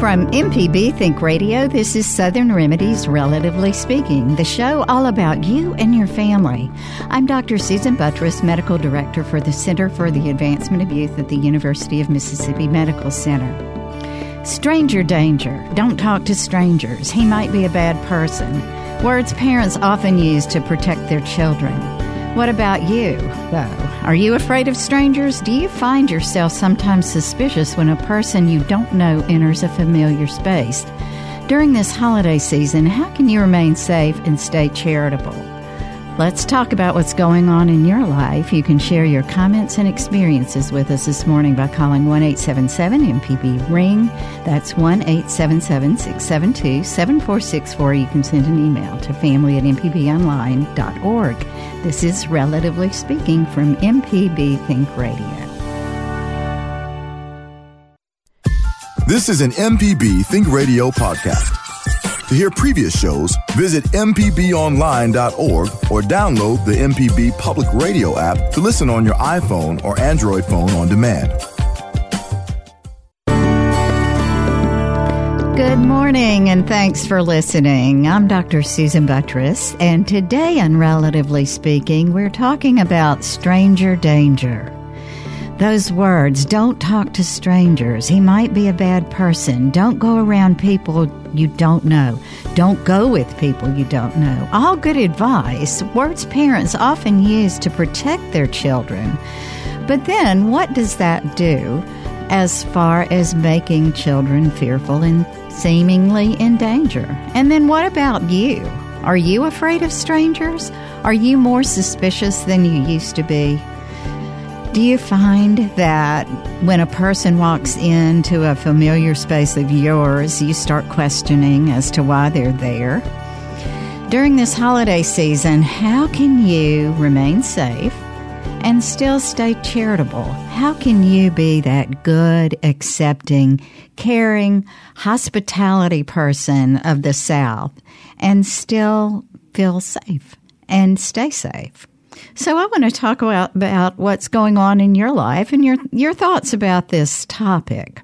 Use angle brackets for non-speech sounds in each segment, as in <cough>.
From MPB Think Radio, this is Southern Remedies Relatively Speaking, the show all about you and your family. I'm Dr. Susan Buttross, Medical Director for the Center for the Advancement of Youth at the University of Mississippi Medical Center. Stranger danger. Don't talk to strangers. He might be a bad person. Words parents often use to protect their children. What about you, though? Are you afraid of strangers? Do you find yourself sometimes suspicious when a person you don't know enters a familiar space? During this holiday season, how can you remain safe and stay charitable? Let's talk about what's going on in your life. You can share your comments and experiences with us this morning by calling 1 877 MPB Ring. That's 1 877 672 7464. You can send an email to family at mpbonline.org. This is Relatively Speaking from MPB Think Radio. This is an MPB Think Radio podcast. To hear previous shows, visit MPBOnline.org or download the MPB Public Radio app to listen on your iPhone or Android phone on demand. Good morning and thanks for listening. I'm Dr. Susan Buttross, and today on Relatively Speaking, we're talking about stranger danger. Those words, don't talk to strangers. He might be a bad person. Don't go around people you don't know. Don't go with people you don't know. All good advice, words parents often use to protect their children. But then, what does that do as far as making children fearful and seemingly in danger? And then, what about you? Are you afraid of strangers? Are you more suspicious than you used to be? Do you find that when a person walks into a familiar space of yours, you start questioning as to why they're there? During this holiday season, how can you remain safe and still stay charitable? How can you be that good, accepting, caring, hospitality person of the South and still feel safe and stay safe? So I want to talk about, about what's going on in your life and your your thoughts about this topic.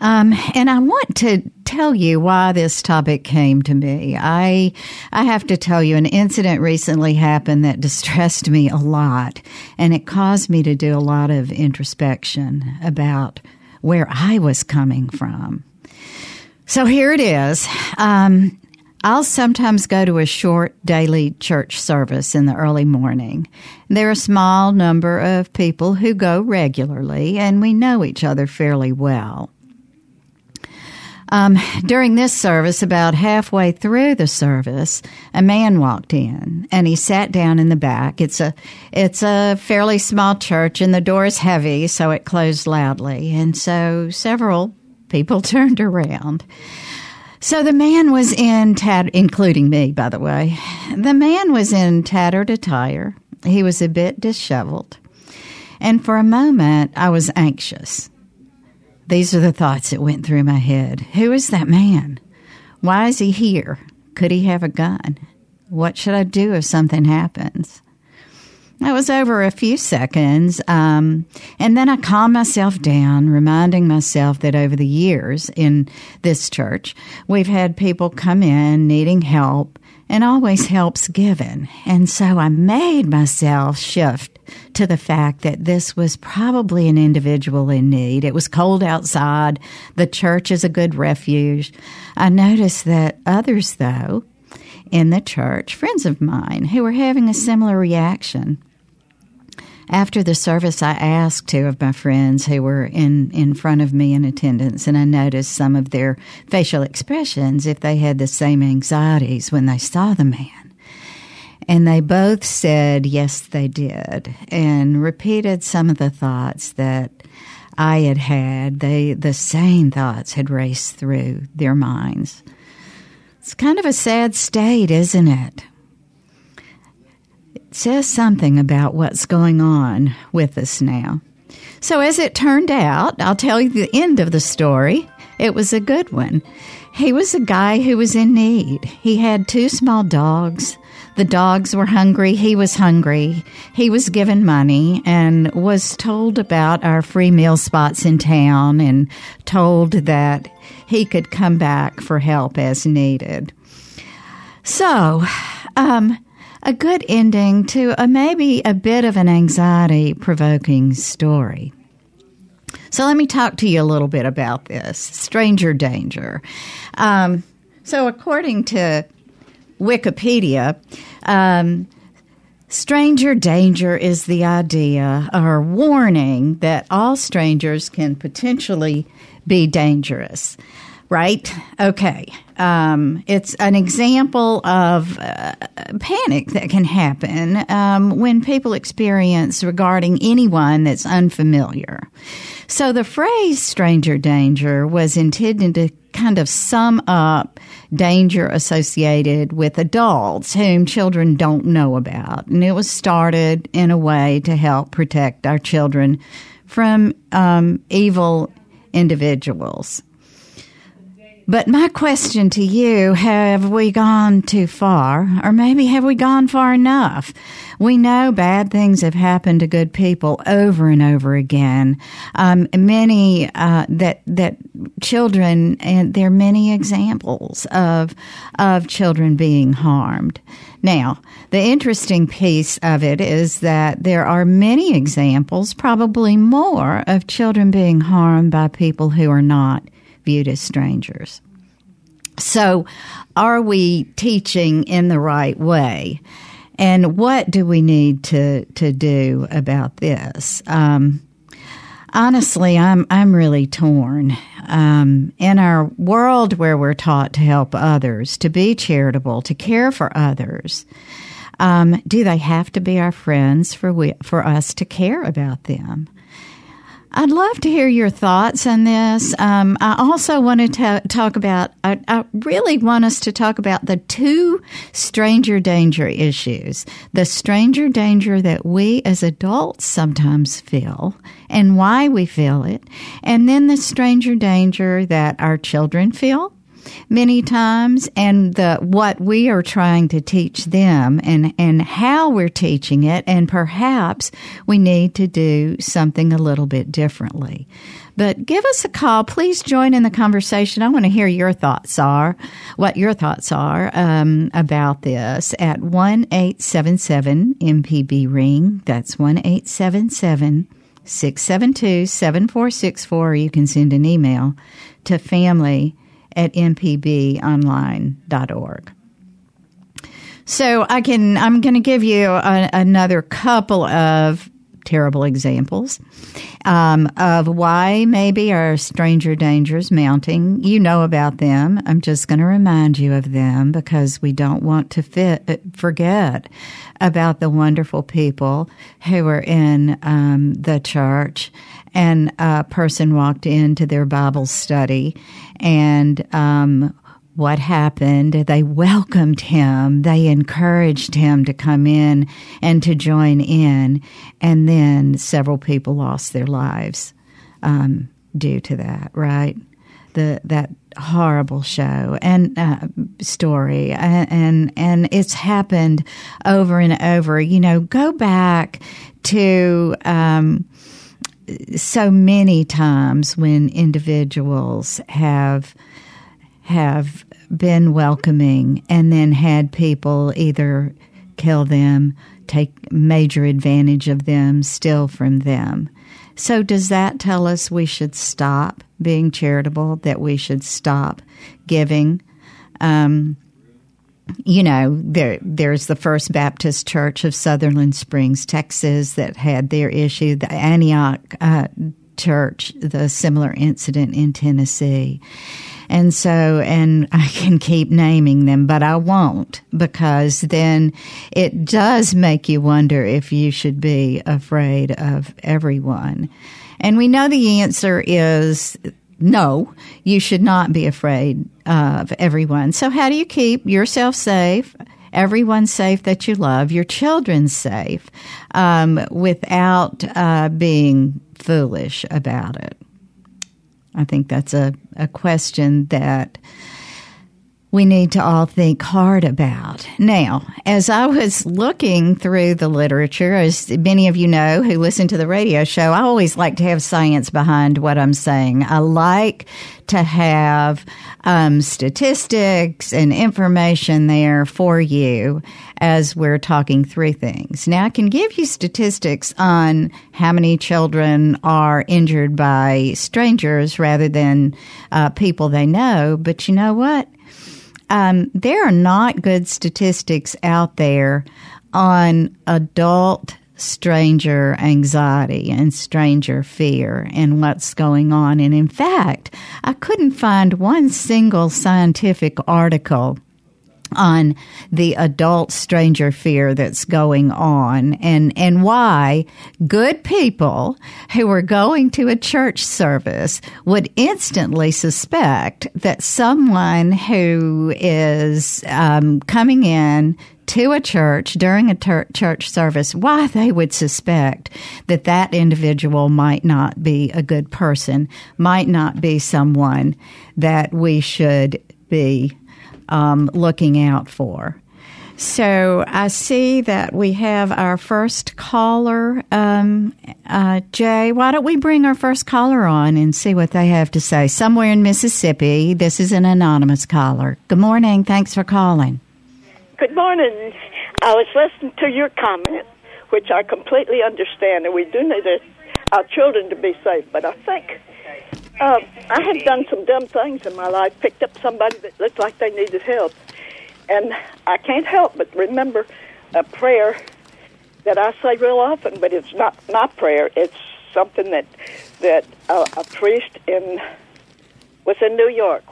Um, and I want to tell you why this topic came to me. I I have to tell you an incident recently happened that distressed me a lot, and it caused me to do a lot of introspection about where I was coming from. So here it is. Um, I'll sometimes go to a short daily church service in the early morning. There are a small number of people who go regularly, and we know each other fairly well. Um, during this service, about halfway through the service, a man walked in and he sat down in the back. It's a it's a fairly small church, and the door is heavy, so it closed loudly. And so several people <laughs> turned around. So the man was in tat, including me, by the way. The man was in tattered attire. He was a bit disheveled. And for a moment, I was anxious. These are the thoughts that went through my head. Who is that man? Why is he here? Could he have a gun? What should I do if something happens? That was over a few seconds. Um, and then I calmed myself down, reminding myself that over the years in this church, we've had people come in needing help and always help's given. And so I made myself shift to the fact that this was probably an individual in need. It was cold outside. The church is a good refuge. I noticed that others, though, in the church, friends of mine, who were having a similar reaction. After the service, I asked two of my friends who were in, in front of me in attendance, and I noticed some of their facial expressions if they had the same anxieties when they saw the man. And they both said yes, they did, and repeated some of the thoughts that I had had. They, the same thoughts had raced through their minds. It's kind of a sad state, isn't it? It says something about what's going on with us now. So, as it turned out, I'll tell you the end of the story. It was a good one. He was a guy who was in need. He had two small dogs. The dogs were hungry. He was hungry. He was given money and was told about our free meal spots in town and told that he could come back for help as needed. So, um, a good ending to a maybe a bit of an anxiety provoking story. So let me talk to you a little bit about this stranger danger. Um, so, according to Wikipedia, um, stranger danger is the idea or warning that all strangers can potentially be dangerous right? Okay. Um, it's an example of uh, panic that can happen um, when people experience regarding anyone that's unfamiliar. So the phrase stranger danger was intended to kind of sum up danger associated with adults whom children don't know about. And it was started in a way to help protect our children from um, evil individuals. But my question to you have we gone too far? Or maybe have we gone far enough? We know bad things have happened to good people over and over again. Um, many uh, that that children, and there are many examples of of children being harmed. Now, the interesting piece of it is that there are many examples, probably more, of children being harmed by people who are not viewed as strangers. So, are we teaching in the right way? And what do we need to, to do about this? Um, honestly, I'm I'm really torn. Um, in our world where we're taught to help others, to be charitable, to care for others, um, do they have to be our friends for we, for us to care about them? I'd love to hear your thoughts on this. Um, I also want to ta- talk about, I, I, really want us to talk about the two stranger danger issues the stranger danger that we as adults sometimes feel and why we feel it, and then the stranger danger that our children feel many times and the what we are trying to teach them and and how we're teaching it and perhaps we need to do something a little bit differently. But give us a call. Please join in the conversation. I want to hear your thoughts are what your thoughts are um, about this at 1877 mpb ring. That's 1877 672 7464 you can send an email to family at mpbonline.org. So I can I'm going to give you a, another couple of terrible examples um, of why maybe our stranger dangers mounting. You know about them. I'm just going to remind you of them because we don't want to fit, forget about the wonderful people who were in um, the church and a person walked into their Bible study and um, what happened. They welcomed him. They encouraged him to come in and to join in. And then several people lost their lives um, due to that, right? The, that horrible show and uh, story and, and and it's happened over and over you know go back to um, so many times when individuals have have been welcoming and then had people either kill them, take major advantage of them, steal from them. So, does that tell us we should stop being charitable, that we should stop giving? Um, you know, there there's the First Baptist Church of Sutherland Springs, Texas, that had their issue. The Antioch uh, Church, the similar incident in Tennessee. And so, and <laughs> I can keep naming them, but I won't because then it does make you wonder if you should be afraid of everyone. And we know the answer is no, you should not be afraid of everyone. So, how do you keep yourself safe? Everyone safe that you love, your children safe, um, without uh, being foolish about it. I think that's a, a question that we need to all think hard about. Now, as I was looking through the literature, as many of you know who listen to the radio show, I always like to have science behind what I'm saying. I like to have um, statistics and information there for you as we're talking through things. Now, I can give you statistics on how many children are injured by strangers rather than uh, people they know, but you know what? Um, there are not good statistics out there on adult stranger anxiety and stranger fear and what's going on. And in fact, I couldn't find one single scientific article on the adult stranger fear that's going on and, and why good people who are going to a church service would instantly suspect that someone who is um, coming in to a church during a ter- church service, why they would suspect that that individual might not be a good person, might not be someone that we should be um, looking out for. So I see that we have our first caller. Um, uh, Jay, why don't we bring our first caller on and see what they have to say? Somewhere in Mississippi, this is an anonymous caller. Good morning. Thanks for calling. Good morning. I was listening to your comment, which I completely understand, and we do need our children to be safe. But I think uh, I have done some dumb things in my life. Picked up somebody that looked like they needed help, and I can't help but remember a prayer that I say real often. But it's not my prayer. It's something that that uh, a priest in was in New York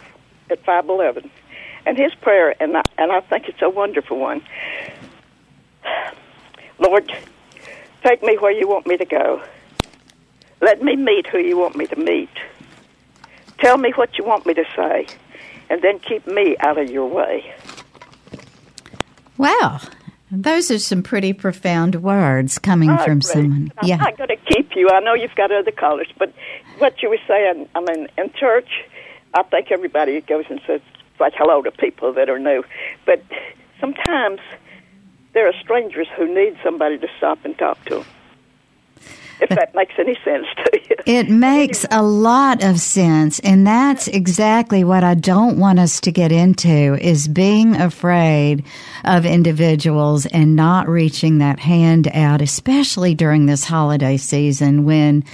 at five eleven, and his prayer, and I, and I think it's a wonderful one. Lord, take me where you want me to go. Let me meet who you want me to meet. Tell me what you want me to say, and then keep me out of your way. Wow. Those are some pretty profound words coming oh, from someone. I'm yeah. not going to keep you. I know you've got other callers, but what you were saying, I mean, in church, I think everybody goes and says like hello to people that are new, but sometimes there are strangers who need somebody to stop and talk to. Them if that makes any sense to you. It makes a lot of sense, and that's exactly what I don't want us to get into is being afraid of individuals and not reaching that hand out, especially during this holiday season when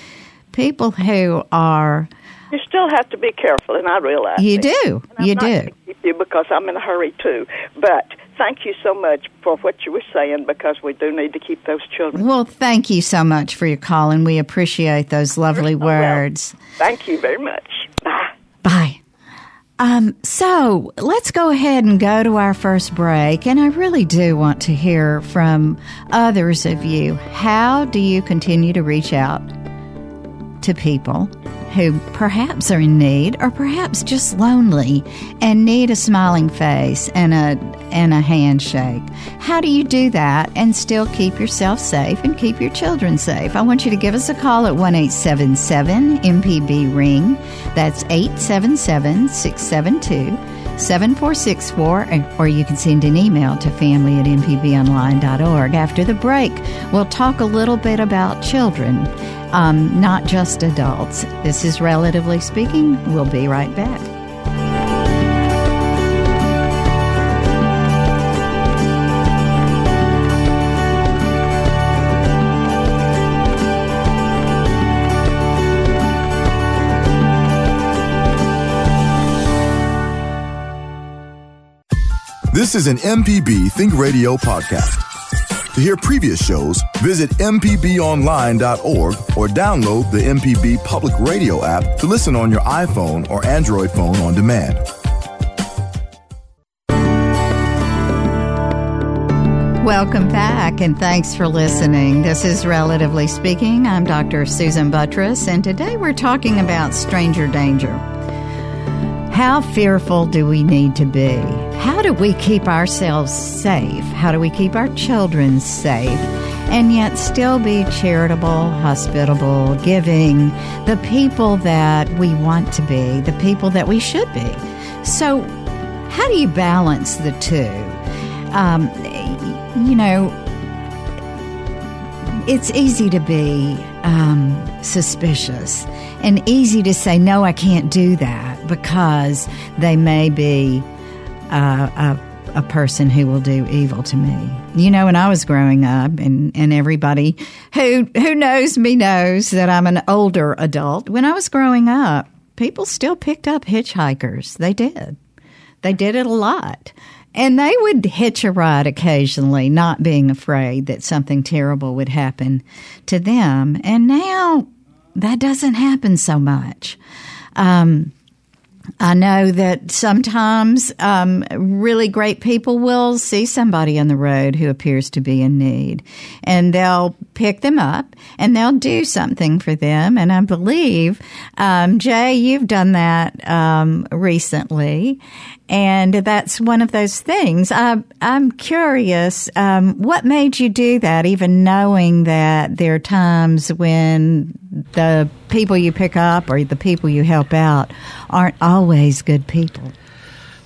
people who are you still have to be careful, and I realize you do. you do. keep you because I'm in a hurry too. But thank you so much for what you were saying because we do need to keep those children. Well, thank you so much for your call, and we appreciate those lovely words. Well. Thank you very much. Bye. Bye. Um, so let's go ahead and go to our first break. And I really do want to hear from others of you. How do you continue to reach out to people who perhaps are in need or perhaps just lonely and need a smiling face and a and a handshake. How do you do that and still keep yourself safe and keep your children safe? I want you to give us a call at 1877 MPB ring. That's 877 672 7464, or you can send an email to family at mpbonline.org. After the break, we'll talk a little bit about children um, not just adults. This is Relatively Speaking. We'll be right back. This is an MPB Think Radio podcast. To hear previous shows, visit MPBOnline.org or download the MPB Public Radio app to listen on your iPhone or Android phone on demand. Welcome back and thanks for listening. This is Relatively Speaking. I'm Dr. Susan Buttross, and today we're talking about stranger danger. How fearful do we need to be? How do we keep ourselves safe? How do we keep our children safe? And yet still be charitable, hospitable, giving, the people that we want to be, the people that we should be. So, how do you balance the two? Um, you know, it's easy to be um, suspicious and easy to say, no, I can't do that because they may be uh, a, a person who will do evil to me. You know, when I was growing up, and, and everybody who, who knows me knows that I'm an older adult. When I was growing up, people still picked up hitchhikers. They did. They did it a lot. And they would hitch a ride occasionally, not being afraid that something terrible would happen to them. And now that doesn't happen so much. Um, I know that sometimes um, really great people will see somebody on the road who appears to be in need, and they'll pick them up and they'll do something for them. And I believe, um, Jay, you've done that um, recently, and that's one of those things. I, am curious, um, what made you do that, even knowing that there are times when the people you pick up or the people you help out aren't always good people?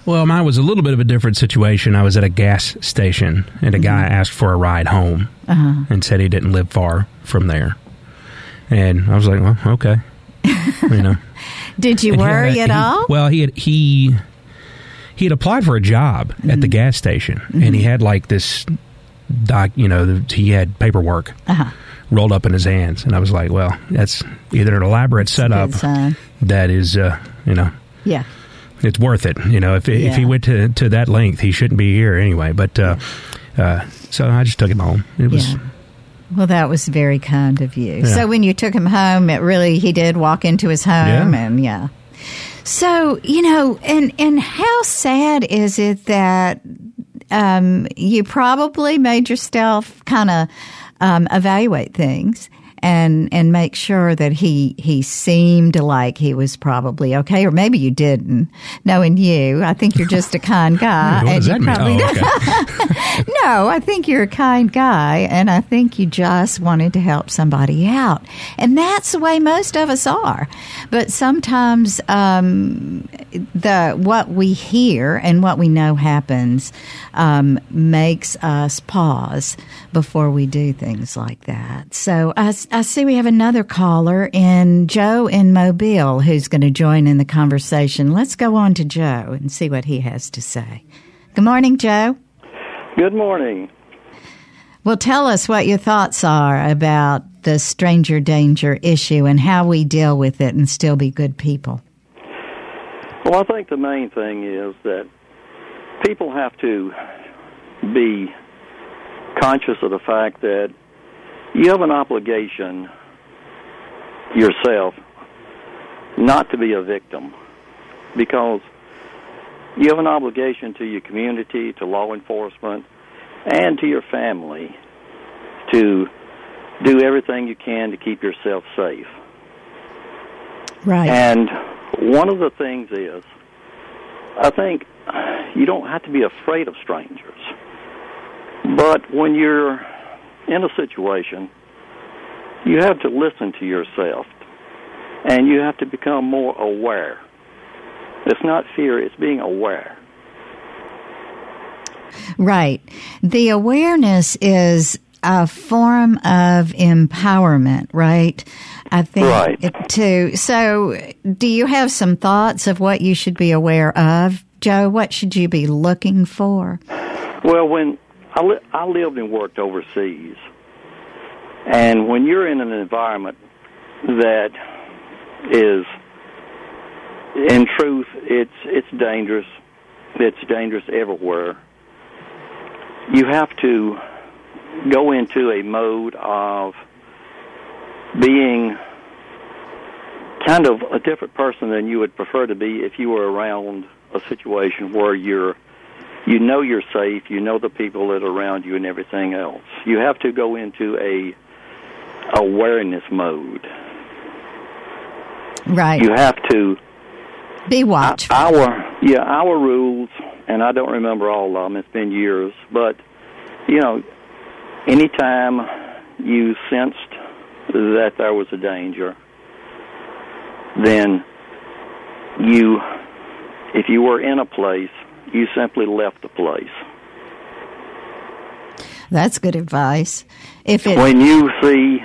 Well, mine was a little bit of a different situation. I was at a gas station, and a mm-hmm. guy asked for a ride home uh-huh. and said he didn't live far from there. And I was like, well, okay. you know. <laughs> Did you worry at he, all? Well, he had, he he had applied for a job mm-hmm. at the mm-hmm. gas station, mm-hmm. and he had like this doc. You know, he had paperwork uh-huh. rolled up in his hands, and I was like, "Well, that's either an elaborate setup that is, uh, you know, yeah." It's worth it, you know. If yeah. if he went to, to that length, he shouldn't be here anyway. But uh, uh, so I just took him home. It was yeah. Well, that was very kind of you. So when you took him home, it really he did walk into his home, and yeah. So you know, and and how sad is it that um, you probably made yourself kind of um, evaluate things and and make sure that he he seemed like he was probably okay, or maybe you didn't. Knowing you, I think you're just a <laughs> kind guy, and you probably oh, okay. <laughs> no. I think you're a kind guy, and I think you just wanted to help somebody out, and that's the way most of us are. But sometimes um, the what we hear and what we know happens um, makes us pause before we do things like that. So I, I see we have another caller in Joe in Mobile who's going to join in the conversation. Let's go on to Joe and see what he has to say. Good morning, Joe. Good morning. Well, tell us what your thoughts are about the stranger danger issue and how we deal with it and still be good people. Well, I think the main thing is that people have to be conscious of the fact that you have an obligation yourself not to be a victim because you have an obligation to your community, to law enforcement, and to your family to do everything you can to keep yourself safe. Right. And one of the things is, I think you don't have to be afraid of strangers. But when you're in a situation, you have to listen to yourself and you have to become more aware. It's not fear, it's being aware. Right. The awareness is a form of empowerment, right? I think right. too. So, do you have some thoughts of what you should be aware of, Joe? What should you be looking for? Well, when I, li- I lived and worked overseas, and when you're in an environment that is, in truth, it's it's dangerous. It's dangerous everywhere. You have to go into a mode of being kind of a different person than you would prefer to be if you were around a situation where you're you know you're safe, you know the people that are around you and everything else. You have to go into a awareness mode. Right. You have to be watchful. Our yeah, our rules, and I don't remember all of them. It's been years, but you know, anytime you sensed that there was a danger, then you, if you were in a place you simply left the place. That's good advice. If it when you see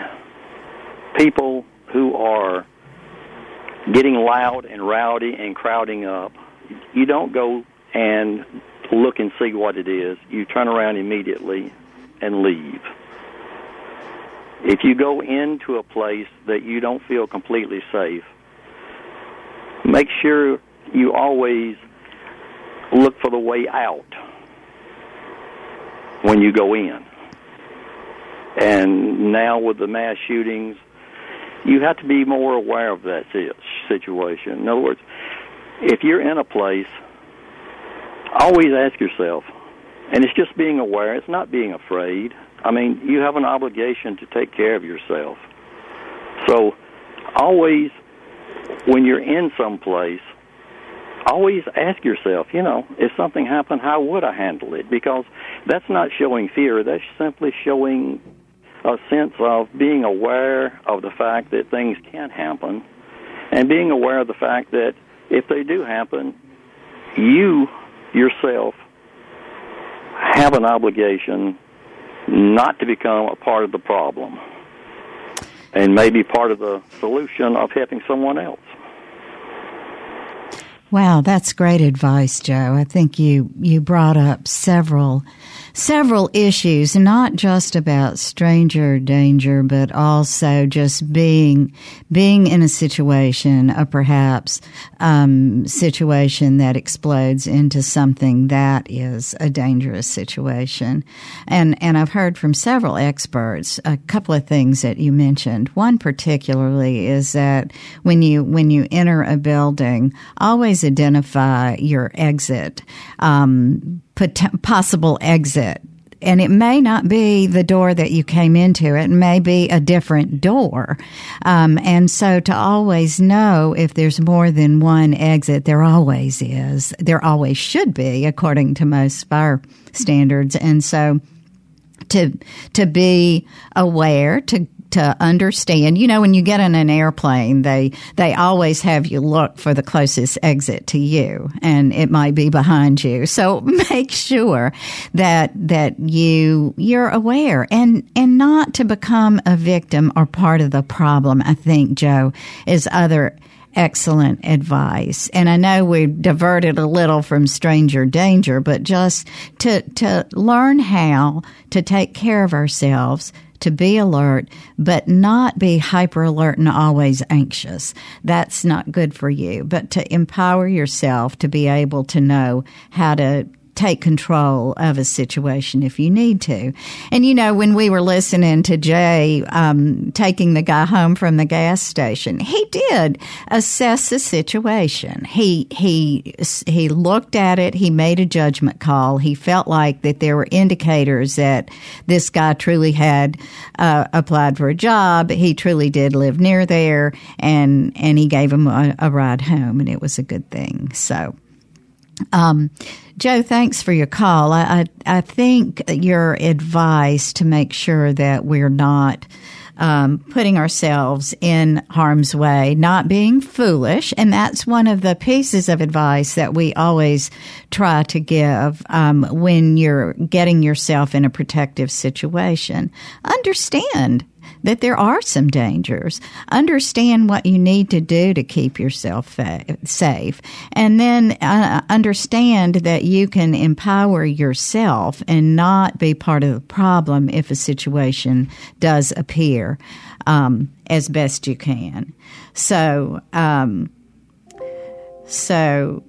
people who are getting loud and rowdy and crowding up, you don't go and look and see what it is. You turn around immediately and leave. If you go into a place that you don't feel completely safe, make sure you always for the way out when you go in. And now with the mass shootings, you have to be more aware of that situation. In other words, if you're in a place, always ask yourself, and it's just being aware, it's not being afraid. I mean, you have an obligation to take care of yourself. So, always, when you're in some place, always ask yourself, you know, if something happened, how would I handle it? Because that's not showing fear, that's simply showing a sense of being aware of the fact that things can happen and being aware of the fact that if they do happen, you yourself have an obligation not to become a part of the problem and maybe part of the solution of helping someone else. Wow, that's great advice, Joe. I think you, you brought up several several issues, not just about stranger danger, but also just being being in a situation, a perhaps um, situation that explodes into something that is a dangerous situation. And and I've heard from several experts a couple of things that you mentioned. One particularly is that when you when you enter a building, always identify your exit. Um, pot- possible exit and it may not be the door that you came into. It may be a different door. Um, and so to always know if there's more than one exit, there always is. There always should be, according to most fire standards. And so to to be aware, to to understand. You know, when you get in an airplane, they they always have you look for the closest exit to you, and it might be behind you. So <laughs> make sure that that you you're aware and and not to become a victim or part of the problem. I think Joe is other excellent advice. And I know we diverted a little from stranger danger, but just to, to learn how to take care of ourselves to be alert, but not be hyper alert and always anxious. That's not good for you. But to empower yourself to be able to know how to take control of a situation if you need to. And you know, when we were listening to Jay um, taking the guy home from the gas station, he did assess the situation. He he he looked at it. He made a judgment call. He felt like that there were indicators that this guy truly had uh, applied for a job. He truly did live near there, and and he gave him a, a ride home, and it was a good thing. So. Um, Joe, thanks for your call. I, I, I think your advice to make sure that we're not um, putting ourselves in harm's way, not being foolish, and that's one of the pieces of advice that we always try to give um, when you're getting yourself in a protective situation. Understand that there are some dangers. Understand what you need to do to keep yourself fa- safe. And then uh, understand that you can empower yourself and not be part of the problem if a situation does appear um, as best you can. So, um, so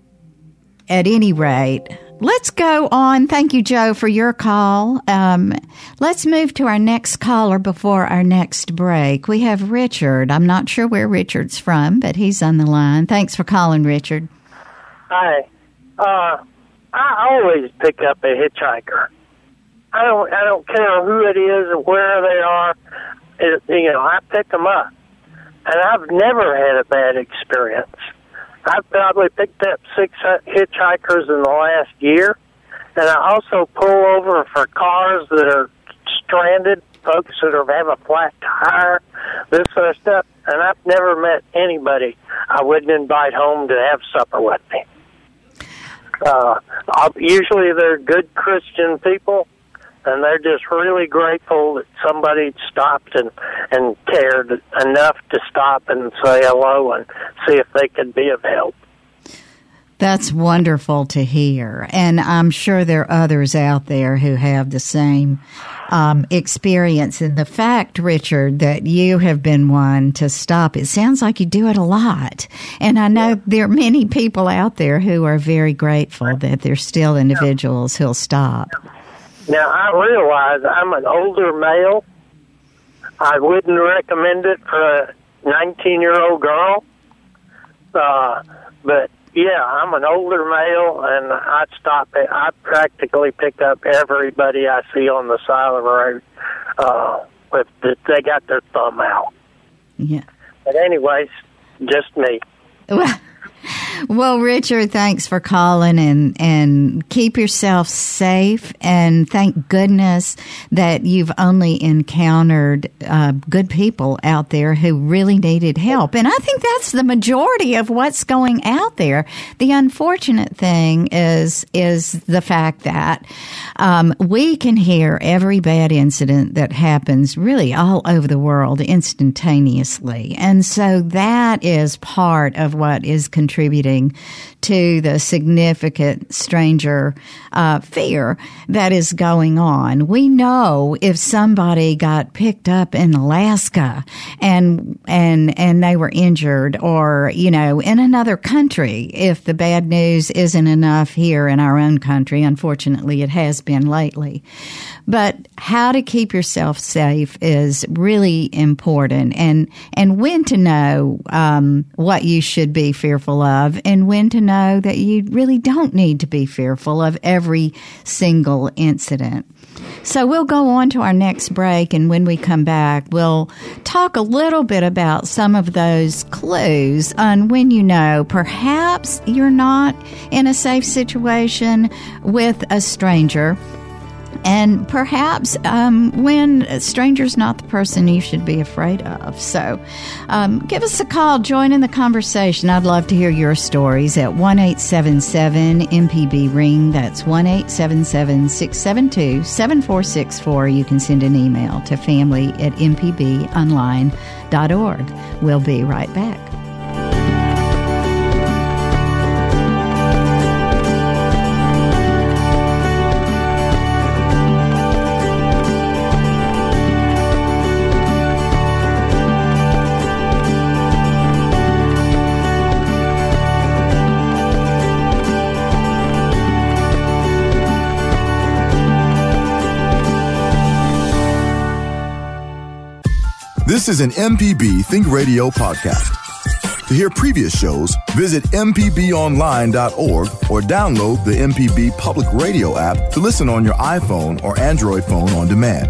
at any rate, Let's go on. Thank you, Joe, for your call. Um, let's move to our next caller before our next break. We have Richard. I'm not sure where Richard's from, but he's on the line. Thanks for calling, Richard. Hi. Uh, I always pick up a hitchhiker. I don't. I don't care who it is or where they are. It, you know, I pick them up, and I've never had a bad experience. I've probably picked up six hitchhikers in the last year, and I also pull over for cars that are stranded, folks that are, have a flat tire, this sort of stuff. And I've never met anybody I wouldn't invite home to have supper with me. Uh, usually they're good Christian people, and they're just really grateful that somebody stopped and and cared enough to stop and say hello and see if they could be of help. That's wonderful to hear. And I'm sure there are others out there who have the same um, experience. And the fact, Richard, that you have been one to stop, it sounds like you do it a lot. And I know yeah. there are many people out there who are very grateful that there's still individuals who'll stop. Now, I realize I'm an older male. I wouldn't recommend it for a 19 year old girl. Uh, but yeah, I'm an older male, and I stop. I practically pick up everybody I see on the side of the road uh, with the, they got their thumb out. Yeah. But anyways, just me. Well, <laughs> well, Richard, thanks for calling and, and keep yourself safe. And thank goodness that you've only encountered uh, good people out there who really needed help. And I think that's the majority of what's going out there. The unfortunate thing is, is the fact that um, we can hear every bad incident that happens really all over the world instantaneously. And so that is part of what is contributing contributing to the significant stranger uh, fear that is going on. We know if somebody got picked up in Alaska and and and they were injured, or you know, in another country, if the bad news isn't enough here in our own country, unfortunately, it has been lately. But how to keep yourself safe is really important, and and when to know um, what you should be fearful of, and when to know that you really don't need to be fearful of every single incident. So we'll go on to our next break, and when we come back, we'll talk a little bit about some of those clues on when you know perhaps you're not in a safe situation with a stranger and perhaps um, when a stranger's not the person you should be afraid of. So um, give us a call, join in the conversation. I'd love to hear your stories at 1 877 MPB Ring. That's 1 877 672 7464. You can send an email to family at mpbonline.org. We'll be right back. This is an MPB Think Radio podcast. To hear previous shows, visit MPBOnline.org or download the MPB Public Radio app to listen on your iPhone or Android phone on demand.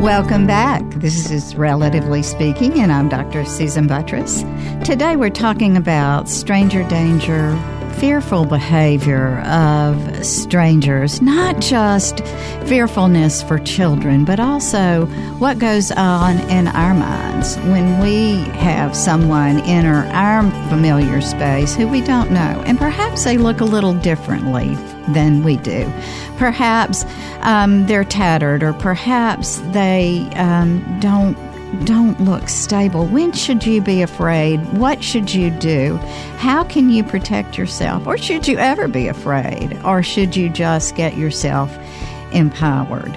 Welcome back. This is Relatively Speaking, and I'm Dr. Susan Buttross. Today we're talking about stranger danger fearful behavior of strangers, not just fearfulness for children, but also what goes on in our minds when we have someone enter our familiar space who we don't know. And perhaps they look a little differently than we do. Perhaps um, they're tattered, or perhaps they um, don't don't look stable. When should you be afraid? What should you do? How can you protect yourself? Or should you ever be afraid? Or should you just get yourself empowered?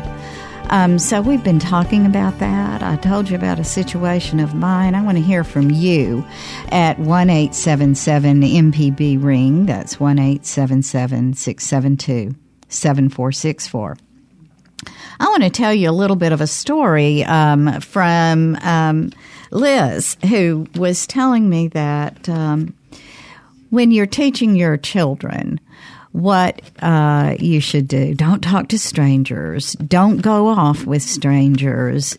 Um, so, we've been talking about that. I told you about a situation of mine. I want to hear from you at 1 877 MPB Ring. That's 1 672 7464. I want to tell you a little bit of a story um, from um, Liz, who was telling me that um, when you're teaching your children what uh, you should do, don't talk to strangers, don't go off with strangers.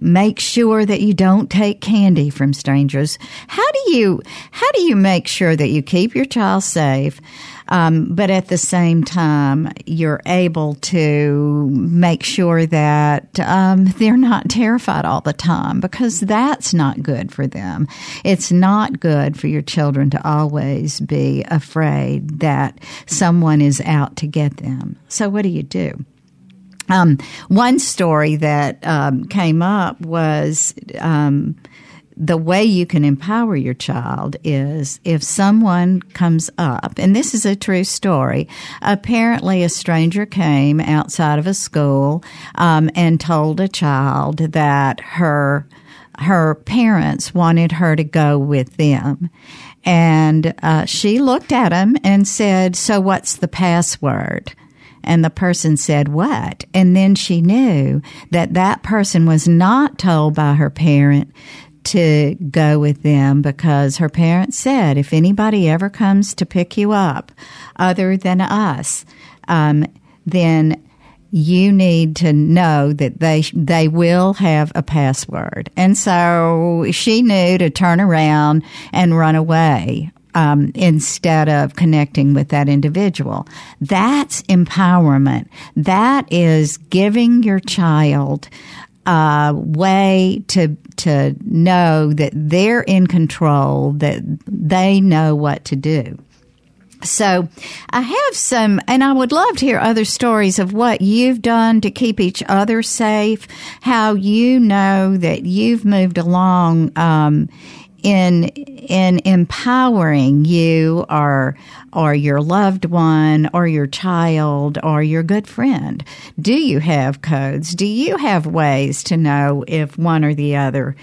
make sure that you don't take candy from strangers. How do you how do you make sure that you keep your child safe? Um, but at the same time, you're able to make sure that um, they're not terrified all the time because that's not good for them. It's not good for your children to always be afraid that someone is out to get them. So, what do you do? Um, one story that um, came up was um, the way you can empower your child is if someone comes up, and this is a true story. Apparently, a stranger came outside of a school um, and told a child that her her parents wanted her to go with them. And uh, she looked at him and said, So, what's the password? And the person said, What? And then she knew that that person was not told by her parent to go with them because her parents said, if anybody ever comes to pick you up other than us, um, then you need to know that they they will have a password. And so she knew to turn around and run away um, instead of connecting with that individual. That's empowerment. That is giving your child a way to to know that they're in control, that they know what to do. So I have some, and I would love to hear other stories of what you've done to keep each other safe, how you know that you've moved along um, in in empowering you or or your loved one or your child or your good friend. Do you have codes? Do you have ways to know if one or the other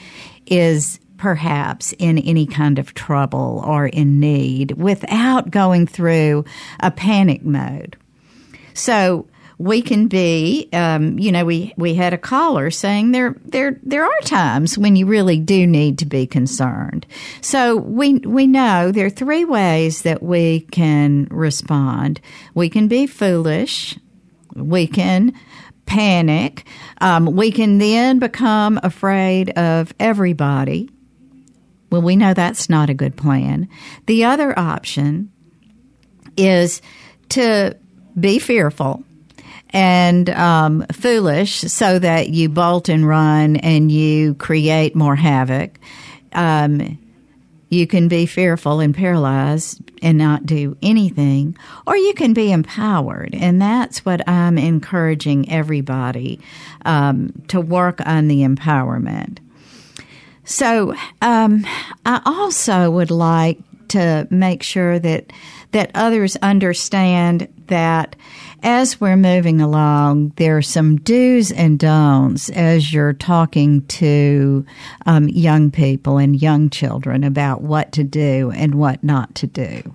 is perhaps in any kind of trouble or in need without going through a panic mode? So we can be, um, you know, we, we had a caller saying there, there, there are times when you really do need to be concerned. So we, we know there are three ways that we can respond. We can be foolish. We can panic. Um, we can then become afraid of everybody. Well, we know that's not a good plan. The other option is to be fearful and um, foolish so that you bolt and run and you create more havoc. Um, you can be fearful and paralyzed and not do anything, or you can be empowered. And that's what I'm encouraging everybody um, to work on the empowerment. So um, I also would like to make sure that that others understand that as we're moving along, there are some do's and don'ts as you're talking to um, young people and young children about what to do and what not to do.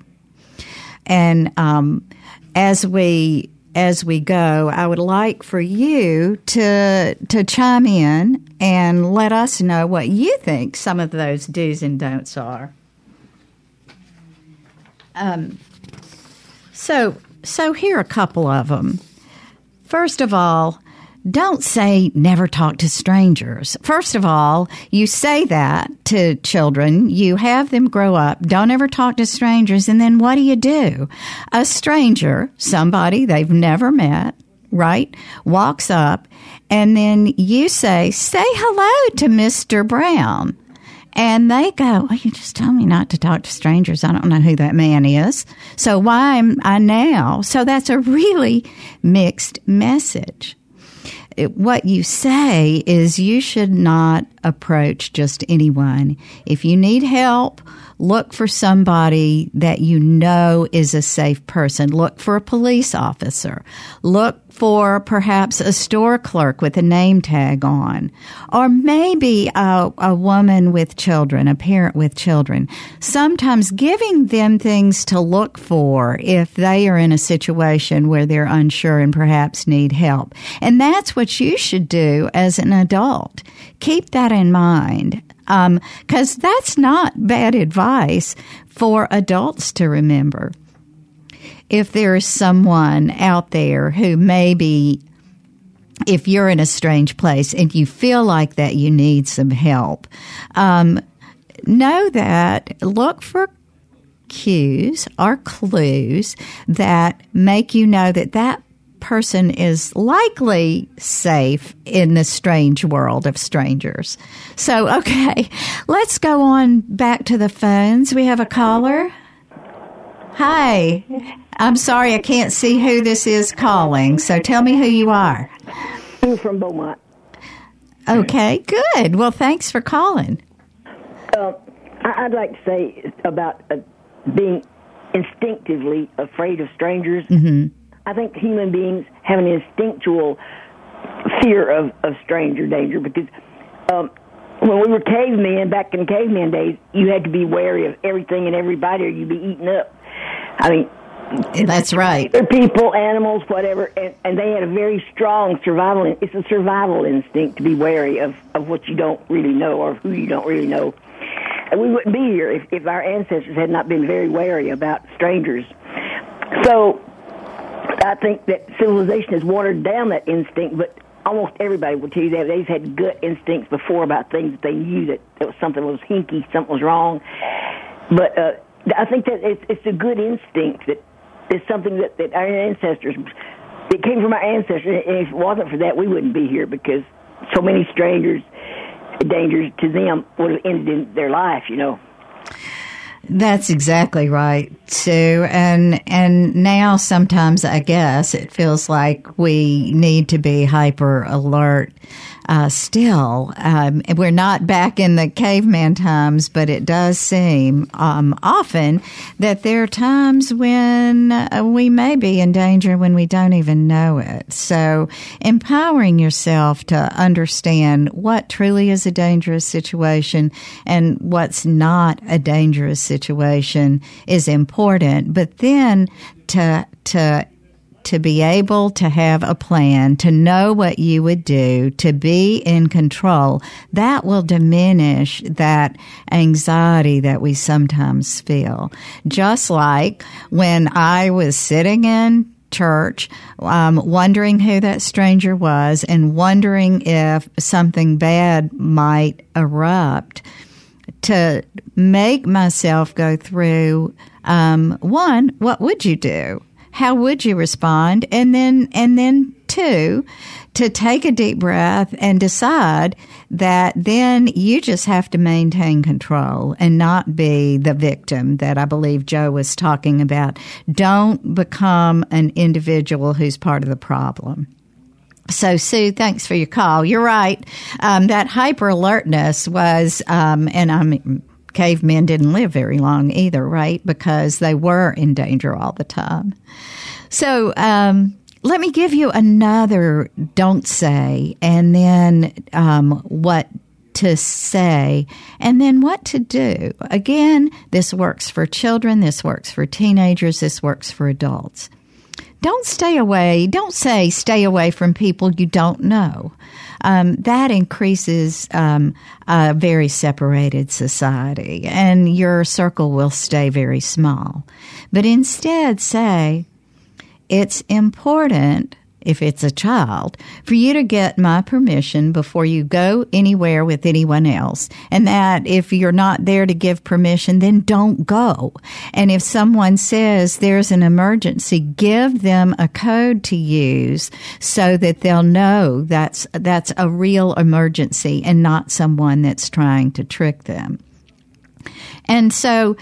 And um, as we as we go, I would like for you to to chime in and let us know what you think some of those do's and don'ts are. Um, so so here are a couple of them. First of all, don't say never talk to strangers. First of all, you say that to children. You have them grow up. Don't ever talk to strangers. And then what do you do? A stranger, somebody they've never met, right, walks up and then you say, say hello to Mr. Brown. And they go, well, you just told me not to talk to strangers. I don't know who that man is. So why am I now? So that's a really mixed message. It, what you say is you should not approach just anyone. If you need help, look for somebody that you know is a safe person. Look for a police officer. Look for perhaps a store clerk with a name tag on, or maybe a, a, woman with children, a parent with children. Sometimes giving them things to look for if they are in a situation where they're unsure and perhaps need help. And that's what you should do as an adult. Keep that in mind because um, that's not bad advice for adults to remember. If there is someone out there who maybe if you're in a strange place and you feel like that you need some help, um, know that look for cues or clues that make you know that that person is likely safe in the strange world of strangers. So, okay, let's go on back to the phones. We have a caller. Hi. I'm sorry I can't see who this is calling, so tell me who you are. I'm from Beaumont. Okay, good. Well, thanks for calling. Uh, I'd like to say about uh, being instinctively afraid of strangers. Mm-hmm. I think human beings have an instinctual fear of, of stranger danger because um, when we were cavemen, back in caveman days, you had to be wary of everything and everybody or you'd be eaten up. I mean, that's right. They're people, animals, whatever, and, and they had a very strong survival. It's a survival instinct to be wary of, of what you don't really know or who you don't really know. And we wouldn't be here if, if our ancestors had not been very wary about strangers. So I think that civilization has watered down that instinct, but almost everybody will tell you that they've had gut instincts before about things that they knew that, that was something was hinky, something was wrong. But uh, I think that it's, it's a good instinct that is something that, that our ancestors, it came from our ancestors, and if it wasn't for that, we wouldn't be here because so many strangers, dangers to them would have ended in their life, you know. That's exactly right, Sue. And and now sometimes I guess it feels like we need to be hyper alert uh, still. Um, we're not back in the caveman times, but it does seem um, often that there are times when uh, we may be in danger when we don't even know it. So, empowering yourself to understand what truly is a dangerous situation and what's not a dangerous situation is important. But then to to to be able to have a plan, to know what you would do, to be in control, that will diminish that anxiety that we sometimes feel. Just like when I was sitting in church, um, wondering who that stranger was and wondering if something bad might erupt to make myself go through um, one, what would you do? How would you respond? And then, and then two, to take a deep breath and decide that then you just have to maintain control and not be the victim that I believe Joe was talking about. Don't become an individual who's part of the problem. So, Sue, thanks for your call. You're right. Um, that hyper alertness was, um, and I'm cavemen didn't live very long either, right? Because they were in danger all the time. So, um, let me give you another don't say and then um, what to say and then what to do. Again, this works for children, this works for teenagers, this works for adults. Don't stay away. Don't say stay away from people you don't know um, that increases um, a very separated society, and your circle will stay very small. But instead, say, it's important if it's a child, for you to get my permission before you go anywhere with anyone else. And that if you're not there to give permission, then don't go. And if someone says there's an emergency, give them a code to use so that they'll know that's, that's a real emergency and not someone that's trying to trick them. And so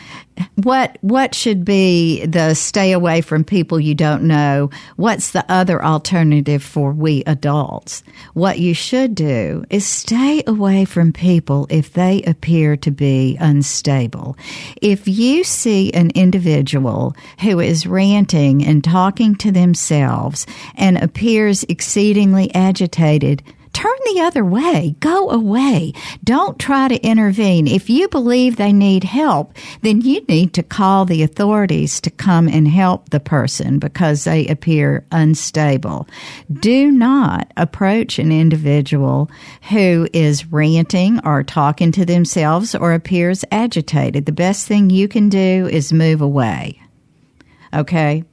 what what should be the stay away from people you don't know? What's the other alternative for we adults? What you should do is stay away from people if they appear to be unstable. If you see an individual who is ranting and talking to themselves and appears exceedingly agitated, turn the other way. Go away. Don't try to intervene. If you believe they need help, then you need to call the authorities to come and help the person because they appear unstable. Do not approach an individual who is ranting or talking to themselves or appears agitated. The best thing you can do is move away. Okay?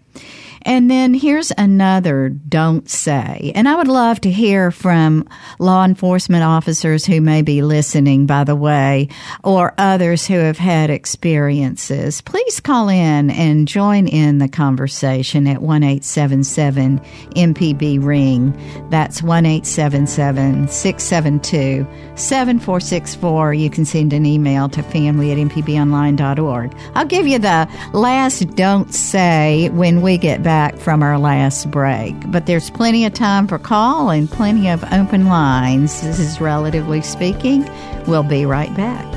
And then here's another don't say. And I would love to hear from law enforcement officers who may be listening, by the way, or others who have had experiences. Please call in and join in the conversation at 1 877 MPB Ring. That's 1 877 672 7464. You can send an email to family at mpbonline.org. I'll give you the last don't say when we get back from our last break. But there's plenty of time for call and plenty of open lines. This is relatively speaking. We'll be right back.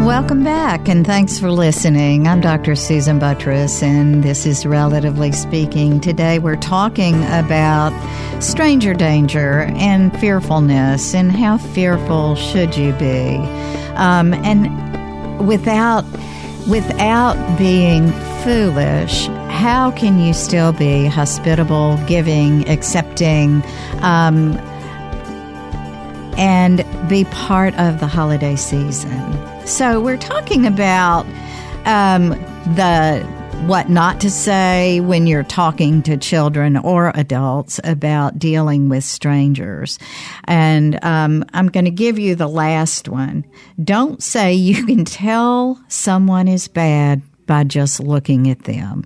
Welcome back and thanks for listening. I'm Dr. Susan Buttross and this is Relatively Speaking. Today we're talking about stranger danger and fearfulness and how fearful should you be. Um, and without without being foolish, how can you still be hospitable, giving, accepting, um, and be part of the holiday season? So we're talking about um, the what not to say when you're talking to children or adults about dealing with strangers. And um, I'm going to give you the last one. Don't say you can tell someone is bad by just looking at them.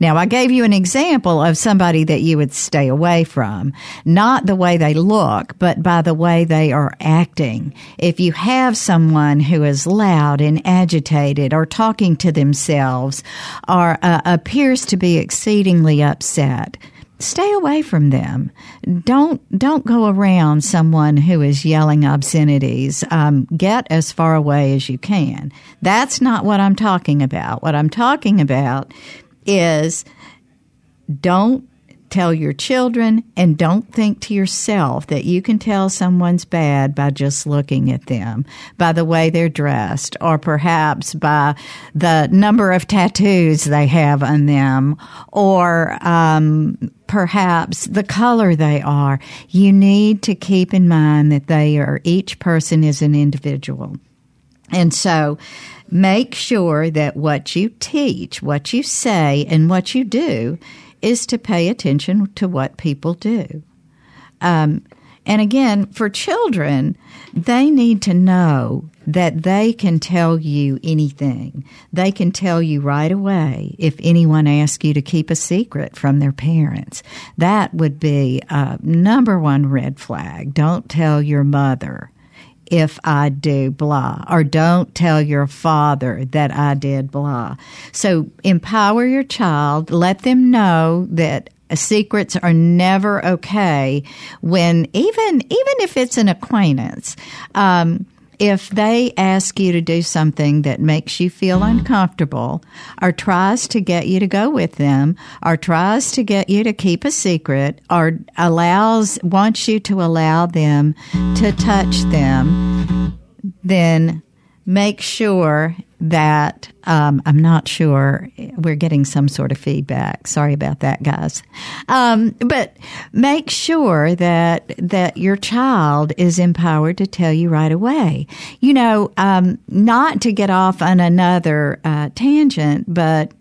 Now, I gave you an example of somebody that you would stay away from, not the way they look, but by the way they are acting. If you have someone who is loud and agitated or talking to themselves or uh, appears to be exceedingly upset, stay away from them. Don't don't go around someone who is yelling obscenities. Um, get as far away as you can. That's not what I'm talking about. What I'm talking about is don't tell your children and don't think to yourself that you can tell someone's bad by just looking at them, by the way they're dressed, or perhaps by the number of tattoos they have on them, or um, perhaps the color they are. You need to keep in mind that they are, each person is an individual. And so make sure that what you teach, what you say, and what you do is to pay attention to what people do. Um, and again, for children, they need to know that they can tell you anything. They can tell you right away if anyone asks you to keep a secret from their parents. That would be a number one red flag. Don't tell your mother if I do blah, or don't tell your father that I did blah. So empower your child, let them know that secrets are never okay when even even if it's an acquaintance um, if they ask you to do something that makes you feel mm. uncomfortable or tries to get you to go with them or tries to get you to keep a secret or allows wants you to allow them to touch them then make sure that um, I'm not sure we're getting some sort of feedback. Sorry about that, guys. Um, but make sure that that your child is empowered to tell you right away. You know, um, not to get off on another uh, tangent, but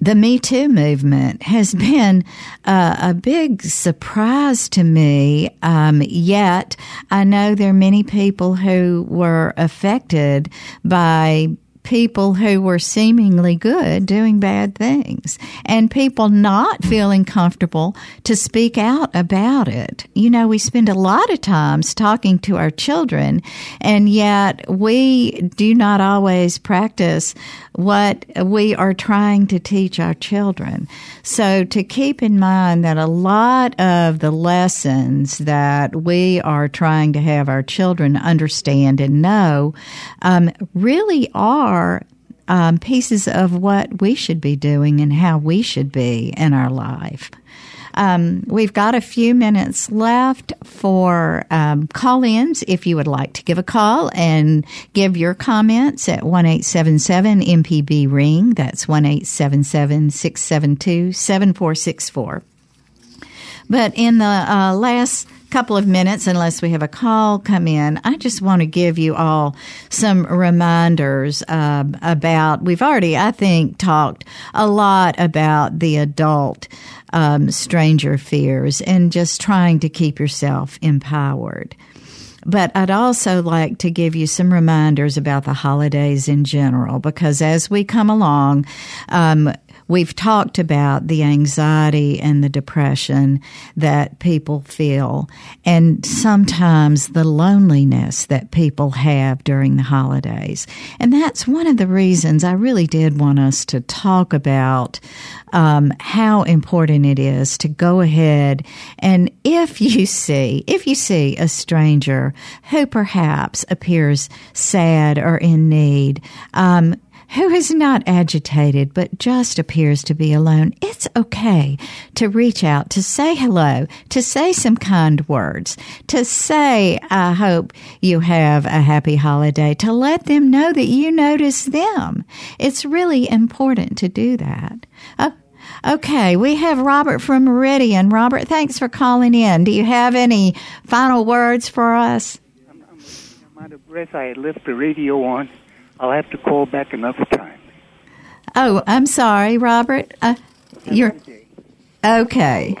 the Me Too movement has <laughs> been uh, a big surprise to me. Um, yet I know there are many people who were affected by people who were seemingly good doing bad things and people not feeling comfortable to speak out about it. You know, we spend a lot of times talking to our children and yet we do not always practice what we are trying to teach our children. So to keep in mind that a lot of the lessons that we are trying to have our children understand and know um, really are um, pieces of what we should be doing and how we should be in our life. Um, we've got a few minutes left for um, call ins if you would like to give a call and give your comments at 1 877 MPB Ring. That's 1 877 672 7464. But in the uh, last couple of minutes, unless we have a call come in, I just want to give you all some reminders uh, about. We've already, I think, talked a lot about the adult um, stranger fears and just trying to keep yourself empowered. But I'd also like to give you some reminders about the holidays in general, because as we come along, um, We've talked about the anxiety and the depression that people feel, and sometimes the loneliness that people have during the holidays. And that's one of the reasons I really did want us to talk about um, how important it is to go ahead and if you see, if you see a stranger who perhaps appears sad or in need, um, who is not agitated but just appears to be alone, it's okay to reach out, to say hello, to say some kind words, to say, I hope you have a happy holiday, to let them know that you notice them. It's really important to do that. Uh, Okay, we have Robert from Meridian. Robert, thanks for calling in. Do you have any final words for us? I'm, I'm, I'm out of breath. I left the radio on. I'll have to call back another time. Oh, I'm sorry, Robert. Uh, you're okay.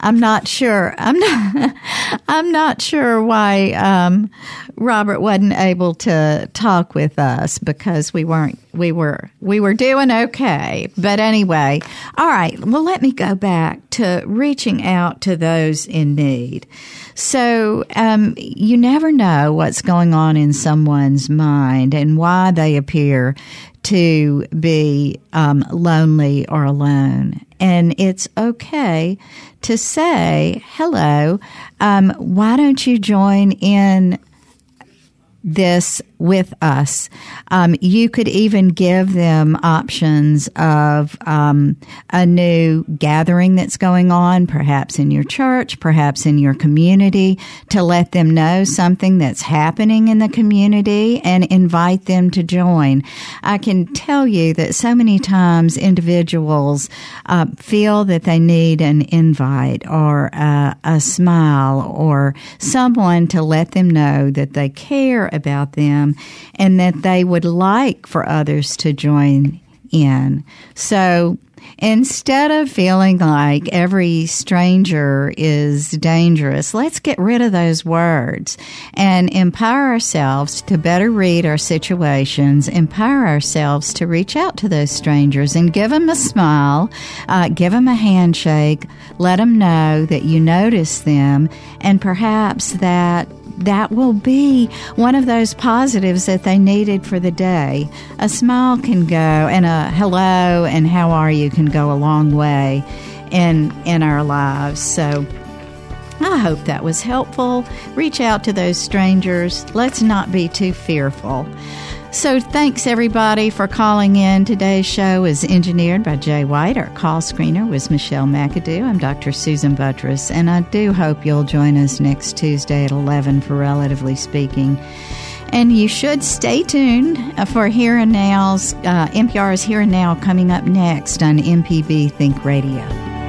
I'm not sure. I'm not. <laughs> I'm not sure why um, Robert wasn't able to talk with us because we weren't. We were. We were doing okay. But anyway, all right. Well, let me go back to reaching out to those in need. So um, you never know what's going on in someone's mind and why they appear to be um, lonely or alone. And it's okay to say, hello, um, why don't you join in this with us. Um, you could even give them options of um, a new gathering that's going on, perhaps in your church, perhaps in your community, to let them know something that's happening in the community and invite them to join. I can tell you that so many times individuals uh, feel that they need an invite or a, a smile or someone to let them know that they care about them and that they would like for others to join in. So instead of feeling like every stranger is dangerous, let's get rid of those words and empower ourselves to better read our situations, empower ourselves to reach out to those strangers and give them a smile, uh, give them a handshake, let them know that you notice them, and perhaps that that will be one of those positives that they needed for the day. A smile can go, and a hello and how are you can go a long way in in our lives. So. I hope that was helpful. Reach out to those strangers. Let's not be too fearful. So, thanks everybody for calling in. Today's show is engineered by Jay White. Our call screener was Michelle McAdoo. I'm Dr. Susan Buttross, and I do hope you'll join us next Tuesday at 11 for Relatively Speaking. And you should stay tuned for Here and Now's uh, NPR's Here and Now coming up next on MPB Think Radio.